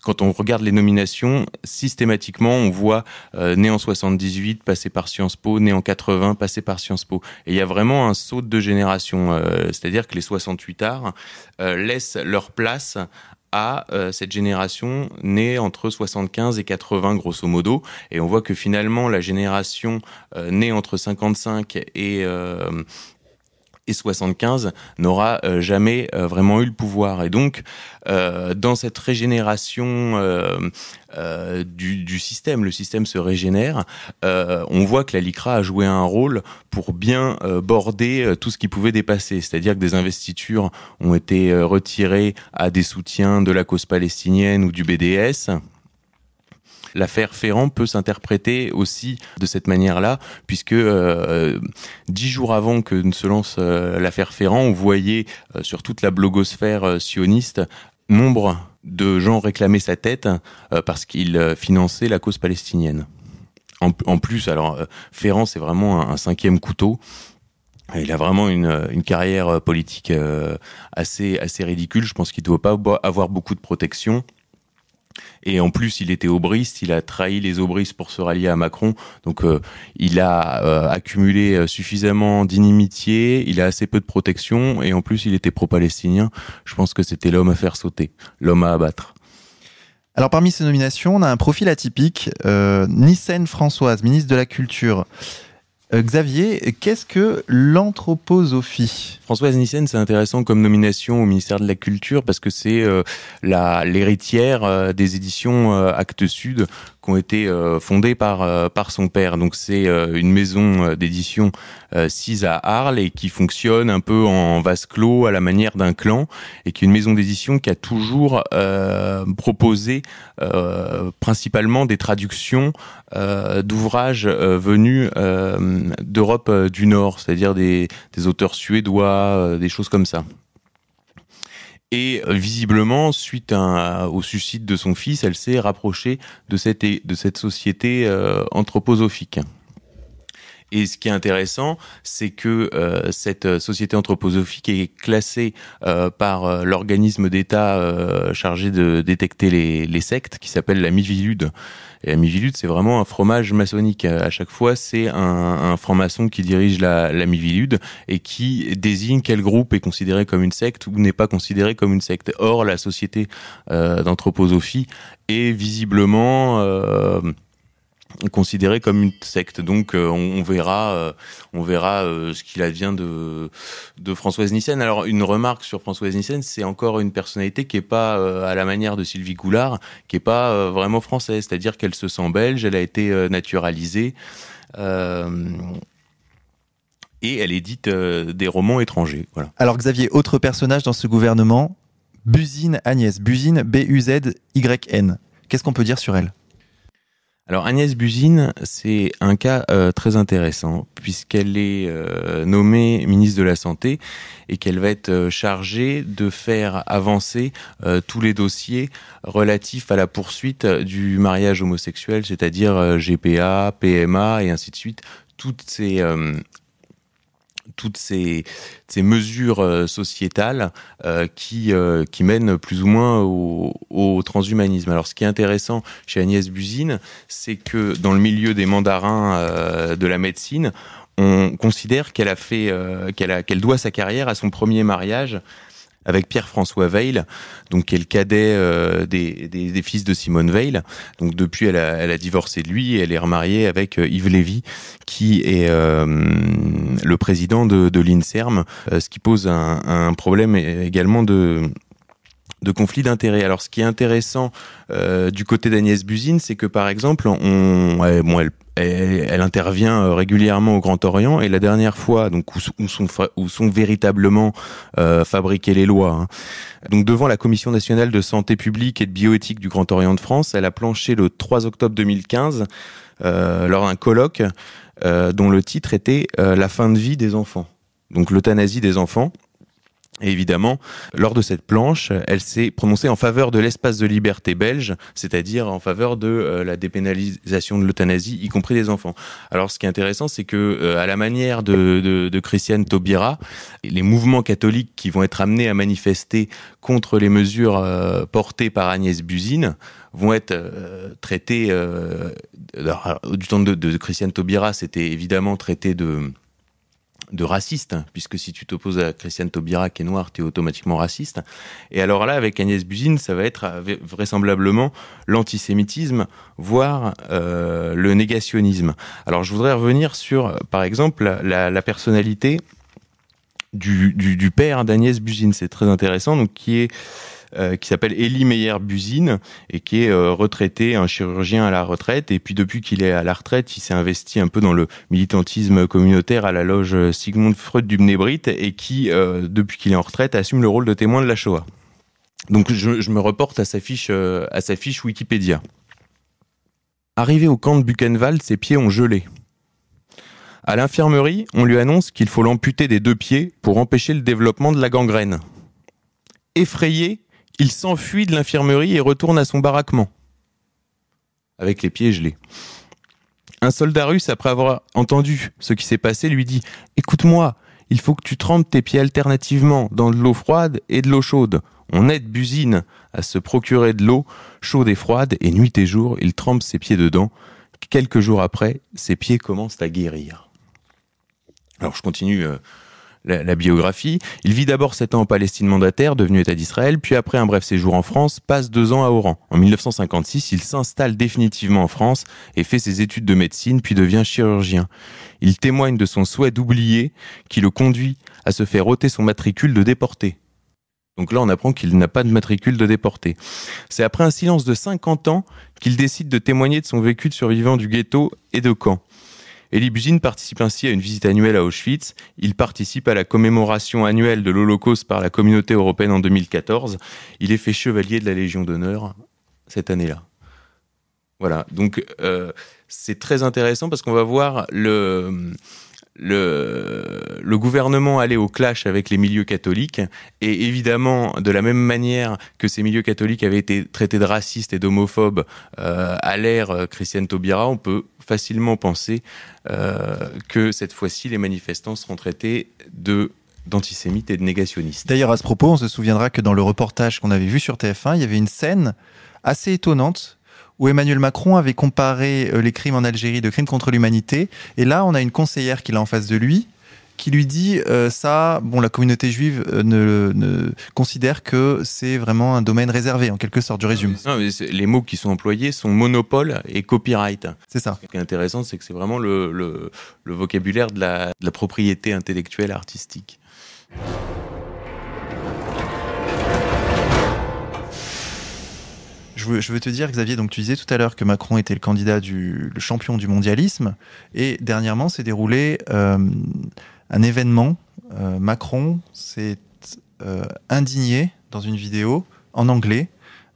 quand on regarde les nominations, systématiquement, on voit euh, né en 78, passé par Sciences Po, né en 80, passé par Sciences Po. Et il y a vraiment un saut de génération. Euh, c'est-à-dire que les 68 arts laissent leur place à cette génération née entre 75 et 80 grosso modo et on voit que finalement la génération née entre 55 et et 75 n'aura euh, jamais euh, vraiment eu le pouvoir. Et donc, euh, dans cette régénération du, système, le système se régénère, on voit que la LICRA a joué un rôle pour bien border tout ce qui pouvait dépasser. C'est-à-dire que des investitures ont été retirées à des soutiens de la cause palestinienne ou du BDS l'affaire Ferrand peut s'interpréter aussi de cette manière-là, puisque euh, dix jours avant que ne se lance euh, l'affaire Ferrand, on voyait euh, sur toute la blogosphère sioniste nombre de gens réclamer sa tête parce qu'il finançait la cause palestinienne. En, plus, alors Ferrand, c'est vraiment un, cinquième couteau. Il a vraiment une, carrière politique assez ridicule. Je pense qu'il ne doit pas avoir beaucoup de protection. Et en plus, il était aubriste, il a trahi les aubristes pour se rallier à Macron. Donc, euh, il a euh, accumulé euh, suffisamment d'inimitié, il a assez peu de protection, et en plus, il était pro-palestinien. Je pense que c'était l'homme à faire sauter, l'homme à abattre. Alors parmi ces nominations, on a un profil atypique. Nissen Françoise, ministre de la Culture. Euh, Xavier, qu'est-ce que l'anthroposophie? Françoise Nissen, c'est intéressant comme nomination au ministère de la Culture parce que c'est euh, l'héritière euh, des éditions Actes Sud ont été euh, fondées par euh, par son père. Donc c'est euh, une maison d'édition sise à Arles et qui fonctionne un peu en vase clos à la manière d'un clan et qui est une maison d'édition qui a toujours proposé principalement des traductions d'ouvrages venus d'Europe du Nord, c'est-à-dire des, des auteurs suédois, des choses comme ça. Et euh, visiblement, suite au suicide de son fils, elle s'est rapprochée de cette, société euh, anthroposophique. Et ce qui est intéressant, c'est que euh, cette société anthroposophique est classée par l'organisme d'État chargé de détecter les, les sectes, qui s'appelle la Mivilude. Et la Mivilude, c'est vraiment un fromage maçonnique. À chaque fois, c'est un, franc-maçon qui dirige la, la Mivilude et qui désigne quel groupe est considéré comme une secte ou n'est pas considéré comme une secte. Or, la société euh, d'anthroposophie est visiblement... Euh, considéré comme une secte. Donc euh, on, verra, euh, on verra euh, ce qu'il advient de de Françoise Nissen. Alors une remarque sur Françoise Nissen, c'est encore une personnalité qui est pas à la manière de Sylvie Goulard, qui est pas vraiment française. C'est-à-dire qu'elle se sent belge, elle a été naturalisée. et elle édite des romans étrangers. Voilà. Alors Xavier, autre personnage dans ce gouvernement, Buzine Agnès, Buzine B-U-Z-Y-N. Qu'est-ce qu'on peut dire sur elle? Alors Agnès Buzine, c'est un cas euh, très intéressant puisqu'elle est euh, nommée ministre de la Santé et qu'elle va être euh, chargée de faire avancer tous les dossiers relatifs à la poursuite du mariage homosexuel, c'est-à-dire GPA, PMA et ainsi de suite, toutes ces toutes ces, mesures euh, sociétales euh, qui, euh, qui mènent plus ou moins au, transhumanisme. Alors ce qui est intéressant chez Agnès Buzine, c'est que dans le milieu des mandarins de la médecine, on considère qu'elle doit sa carrière à son premier mariage avec Pierre-François Veil, donc qui est le cadet euh, des, des, fils de Simone Veil. Donc depuis, elle a, elle a divorcé de lui et elle est remariée avec euh, Yves Lévy, qui est euh, le président de, l'INSERM, ce qui pose un, problème également de de conflit d'intérêts. Alors, ce qui est intéressant du côté d'Agnès Buzine, c'est que par exemple, on, bon, elle, elle, intervient euh, régulièrement au Grand Orient et la dernière fois, donc où, sont, véritablement euh, fabriquées les lois. Hein. Donc devant la Commission nationale de santé publique et de bioéthique du Grand Orient de France, elle a planché le 3 octobre 2015 euh, lors d'un colloque euh, dont le titre était La fin de vie des enfants. Donc l'euthanasie des enfants. Et évidemment, lors de cette planche, elle s'est prononcée en faveur de l'espace de liberté belge, c'est-à-dire en faveur de euh, la dépénalisation de l'euthanasie, y compris des enfants. Alors, ce qui est intéressant, c'est que, euh, à la manière de, Christiane Taubira, les mouvements catholiques qui vont être amenés à manifester contre les mesures euh, portées par Agnès Buzine vont être traités. Du temps de, de Christiane Taubira, c'était évidemment traité de de raciste, hein, puisque si tu t'opposes à Christiane Taubira qui est noire, tu es automatiquement raciste. Et alors là, avec Agnès Buzine, ça va être vraisemblablement l'antisémitisme, voire euh, le négationnisme. Alors je voudrais revenir sur, par exemple, la, la personnalité du, du, du père d'Agnès Buzine. C'est très intéressant, donc qui est euh, qui s'appelle Elie Meyer-Buzine et qui est euh, retraité, un chirurgien à la retraite. Et puis depuis qu'il est à la retraite, il s'est investi un peu dans le militantisme communautaire à la loge Sigmund Freud du Bnebrit et qui, euh, depuis qu'il est en retraite, assume le rôle de témoin de la Shoah. Donc je, me reporte à sa fiche, à sa fiche Wikipédia. Arrivé au camp de Buchenwald, ses pieds ont gelé. À l'infirmerie, on lui annonce qu'il faut l'amputer des deux pieds pour empêcher le développement de la gangrène. Effrayé, il s'enfuit de l'infirmerie et retourne à son baraquement, avec les pieds gelés. Un soldat russe, après avoir entendu ce qui s'est passé, lui dit Écoute-moi, il faut que tu trempes tes pieds alternativement dans de l'eau froide et de l'eau chaude. On aide Busine à se procurer de l'eau chaude et froide, et nuit et jour, il trempe ses pieds dedans. Quelques jours après, ses pieds commencent à guérir. Alors je continue euh, la, biographie. Il vit d'abord sept ans en Palestine mandataire, devenu État d'Israël, puis après un bref séjour en France, passe deux ans à Oran. En 1956, il s'installe définitivement en France et fait ses études de médecine, puis devient chirurgien. Il témoigne de son souhait d'oublier qui le conduit à se faire ôter son matricule de déporté. Donc là, on apprend qu'il n'a pas de matricule de déporté. C'est après un silence de 50 ans qu'il décide de témoigner de son vécu de survivant du ghetto et de camp. Elie Buzine participe ainsi à une visite annuelle à Auschwitz. Il participe à la commémoration annuelle de l'Holocauste par la communauté européenne en 2014. Il est fait chevalier de la Légion d'honneur cette année-là. Voilà, donc euh, c'est très intéressant parce qu'on va voir le, le, gouvernement aller au clash avec les milieux catholiques et évidemment de la même manière que ces milieux catholiques avaient été traités de racistes et d'homophobes euh, à l'ère Christiane Taubira, on peut facilement penser euh, que cette fois-ci les manifestants seront traités de d'antisémites et de négationnistes. D'ailleurs, à ce propos, on se souviendra que dans le reportage qu'on avait vu sur TF1, il y avait une scène assez étonnante où Emmanuel Macron avait comparé les crimes en Algérie de crimes contre l'humanité. Et là, on a une conseillère qui est en face de lui, qui lui dit euh, ça, bon, la communauté juive euh, ne, ne considère que c'est vraiment un domaine réservé, en quelque sorte, du résumé. Non, mais les mots qui sont employés sont monopole et copyright. C'est ça. Ce qui est intéressant, c'est que c'est vraiment le, le, le, vocabulaire de la, de la propriété intellectuelle artistique. Je veux, je veux, te dire, Xavier, donc tu disais tout à l'heure que Macron était le candidat du le champion du mondialisme, et dernièrement s'est déroulé euh, un événement. Euh, Macron s'est euh, indigné dans une vidéo en anglais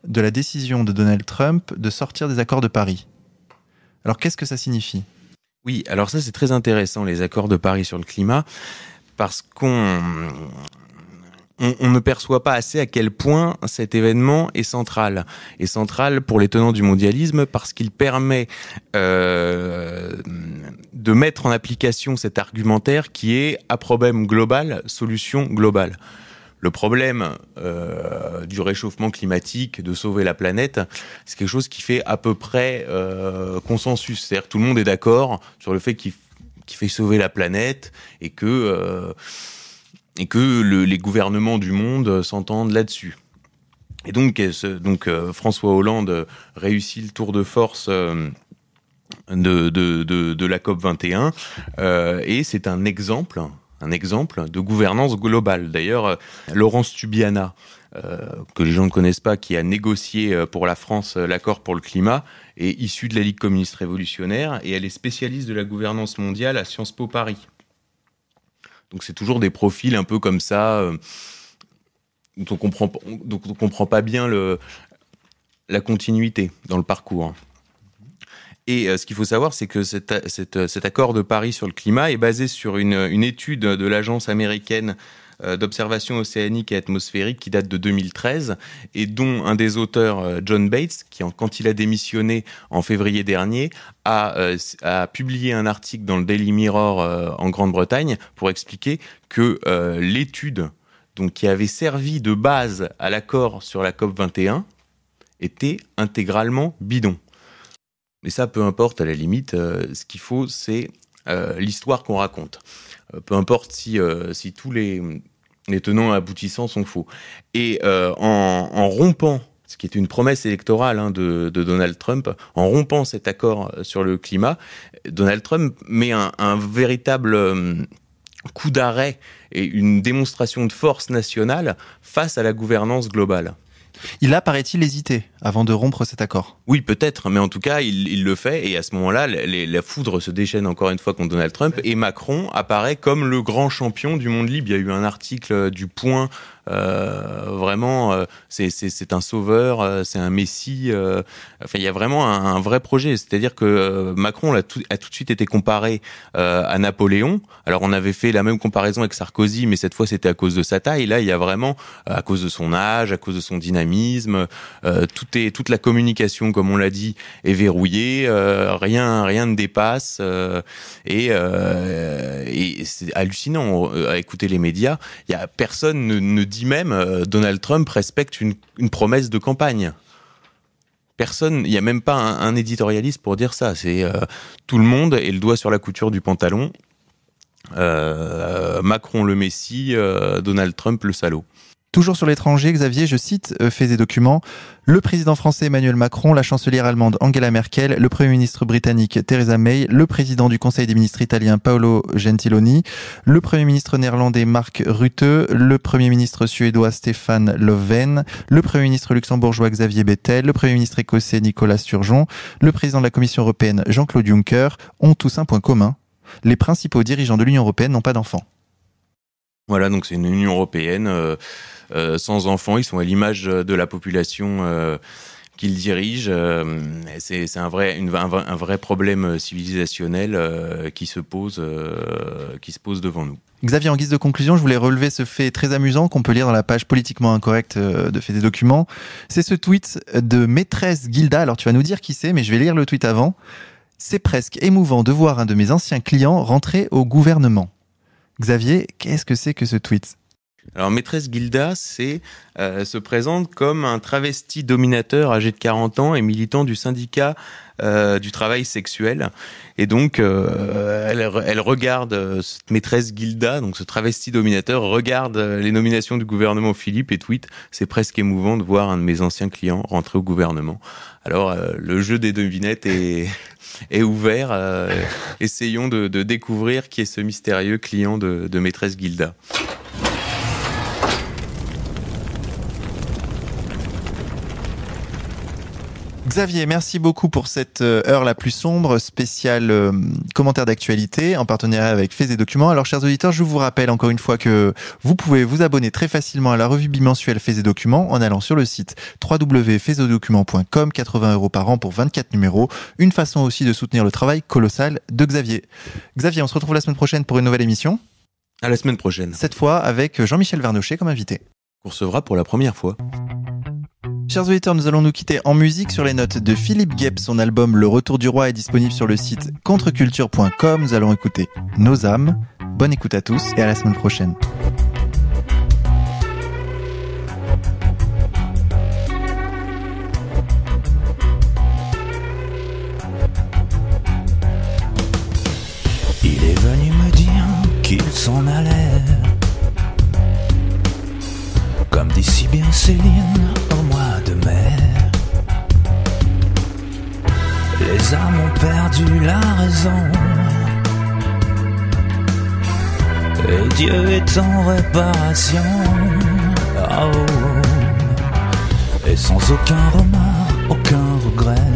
de la décision de Donald Trump de sortir des accords de Paris. Alors qu'est-ce que ça signifie? Oui, alors ça c'est très intéressant, les accords de Paris sur le climat, parce qu'on on, ne perçoit pas assez à quel point cet événement est central. Est central pour les tenants du mondialisme parce qu'il permet euh, de mettre en application cet argumentaire qui est à problème global, solution globale. Le problème euh, du réchauffement climatique, de sauver la planète, c'est quelque chose qui fait à peu près euh, consensus. C'est-à-dire tout le monde est d'accord sur le fait qu'il qu fait sauver la planète et que et que le, les gouvernements du monde s'entendent là-dessus. Et donc, euh, François Hollande réussit le tour de force euh, de, la COP 21 euh, et c'est un exemple, un exemple de gouvernance globale. D'ailleurs, Laurence Tubiana, que les gens ne connaissent pas, qui a négocié pour la France l'accord pour le climat, est issue de la Ligue communiste révolutionnaire et elle est spécialiste de la gouvernance mondiale à Sciences Po Paris. Donc c'est toujours des profils un peu comme ça, euh, dont on comprend, dont on comprend pas bien la continuité dans le parcours. Et euh, ce qu'il faut savoir, c'est que cet, cet, accord de Paris sur le climat est basé sur une étude de l'agence américaine d'observation océanique et atmosphérique qui date de 2013 et dont un des auteurs, John Bates, qui quand il a démissionné en février dernier, a, a publié un article dans le Daily Mirror en Grande-Bretagne pour expliquer que l'étude qui avait servi de base à l'accord sur la COP 21 était intégralement bidon. Mais ça, peu importe, à la limite, euh, ce qu'il faut, c'est euh, l'histoire qu'on raconte. Euh, peu importe si, si tous les, les tenants aboutissants sont faux. Et en, rompant, ce qui est une promesse électorale hein, de, Donald Trump, en rompant cet accord sur le climat, Donald Trump met un, un véritable coup d'arrêt et une démonstration de force nationale face à la gouvernance globale. Il a, paraît-il, hésité avant de rompre cet accord. Oui, peut-être, mais en tout cas, il, le fait, et à ce moment-là, la foudre se déchaîne encore une fois contre Donald Trump, et Macron apparaît comme le grand champion du monde libre. Il y a eu un article du Point vraiment, euh, c'est un sauveur, euh, c'est un messie. enfin, il y a vraiment un, vrai projet. C'est-à-dire que Macron a tout, a tout de suite été comparé à Napoléon. Alors, on avait fait la même comparaison avec Sarkozy, mais cette fois, c'était à cause de sa taille. Là, il y a vraiment, à cause de son âge, à cause de son dynamisme, tout est, toute la communication, comme on l'a dit, est verrouillée. rien, rien ne dépasse. et, et c'est hallucinant à écouter les médias. Il y a personne ne, ne dit même euh, Donald Trump respecte une, promesse de campagne. Personne, il n'y a même pas un, éditorialiste pour dire ça. C'est euh, tout le monde et le doigt sur la couture du pantalon. Euh, Macron le Messie, Donald Trump le salaud. Toujours sur l'étranger, Xavier, je cite, euh, fait des documents, le président français Emmanuel Macron, la chancelière allemande Angela Merkel, le premier ministre britannique Theresa May, le président du conseil des ministres italien Paolo Gentiloni, le premier ministre néerlandais Mark Rutte, le premier ministre suédois Stéphane Löfven, le premier ministre luxembourgeois Xavier Bettel, le premier ministre écossais Nicolas Sturgeon, le président de la Commission européenne Jean-Claude Juncker ont tous un point commun. Les principaux dirigeants de l'Union européenne n'ont pas d'enfants. Voilà, donc c'est une Union européenne euh, euh, sans enfants. Ils sont à l'image de la population euh, qu'ils dirigent. c'est un vrai, problème civilisationnel qui se pose, qui se pose devant nous. Xavier, en guise de conclusion, je voulais relever ce fait très amusant qu'on peut lire dans la page politiquement incorrecte de Fait des documents. C'est ce tweet de maîtresse Gilda. Alors tu vas nous dire qui c'est, mais je vais lire le tweet avant. C'est presque émouvant de voir un de mes anciens clients rentrer au gouvernement. Xavier, qu'est-ce que c'est que ce tweet? Alors, maîtresse Gilda, euh, se présente comme un travesti dominateur âgé de 40 ans et militant du syndicat euh, du travail sexuel. Et donc, euh, elle, regarde cette maîtresse Gilda, donc ce travesti dominateur, regarde les nominations du gouvernement Philippe et tweet c'est presque émouvant de voir un de mes anciens clients rentrer au gouvernement. Alors, le jeu des devinettes est est ouvert. Euh, essayons de, découvrir qui est ce mystérieux client de, de maîtresse Gilda. Xavier, merci beaucoup pour cette euh, heure la plus sombre, spéciale euh, commentaire d'actualité en partenariat avec Fais et Documents. Alors, chers auditeurs, je vous rappelle encore une fois que vous pouvez vous abonner très facilement à la revue bimensuelle Fais et Documents en allant sur le site www.faisetdocuments.com, 80 euros par an pour 24 numéros. Une façon aussi de soutenir le travail colossal de Xavier. Xavier, on se retrouve la semaine prochaine pour une nouvelle émission. À la semaine prochaine. Cette fois avec Jean-Michel Vernochet comme invité. On recevra pour la première fois. Chers auditeurs, nous allons nous quitter en musique sur les notes de Philippe Guep. Son album Le Retour du Roi est disponible sur le site contreculture.com. Nous allons écouter Nos âmes. Bonne écoute à tous et à la semaine prochaine. Il est venu me dire qu'il s'en allait. Comme dit bien Céline Les âmes ont perdu la raison. Et Dieu est en réparation. Oh. Et sans aucun remords, aucun regret.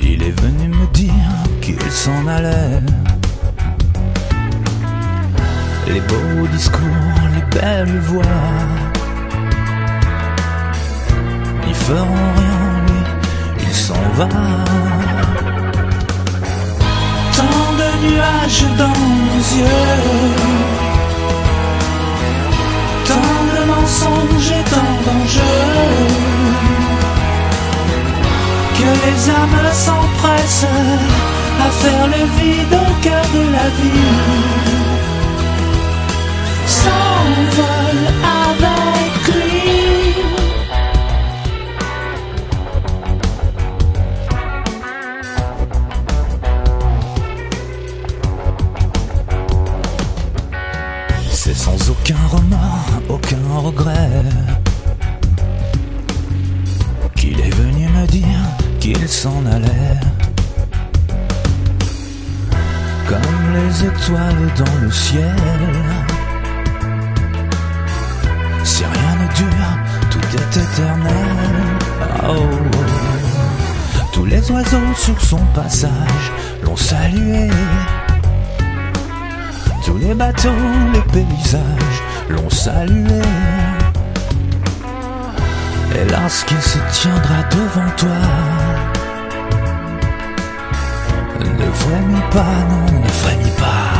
Il est venu me dire qu'il s'en allait. Les beaux discours, les belles voix, ils feront rien, lui, il s'en va. Tant de nuages dans nos yeux. Tant de mensonges et tant d'enjeux. Que les âmes s'empressent à faire le vide au cœur de la vie. Sur son passage l'ont salué. Tous les bateaux, les paysages l'ont salué. Et lorsqu'il se tiendra devant toi, ne frémis pas, non, ne frémis pas.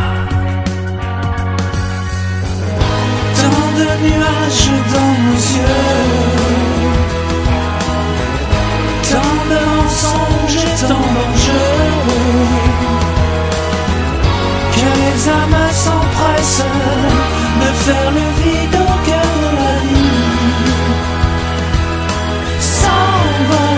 Tant de nuages dans nos yeux, tant de mensonges tant d'enjeux, que les âmes s'empressent de faire le vide au cœur de la vie. S'envole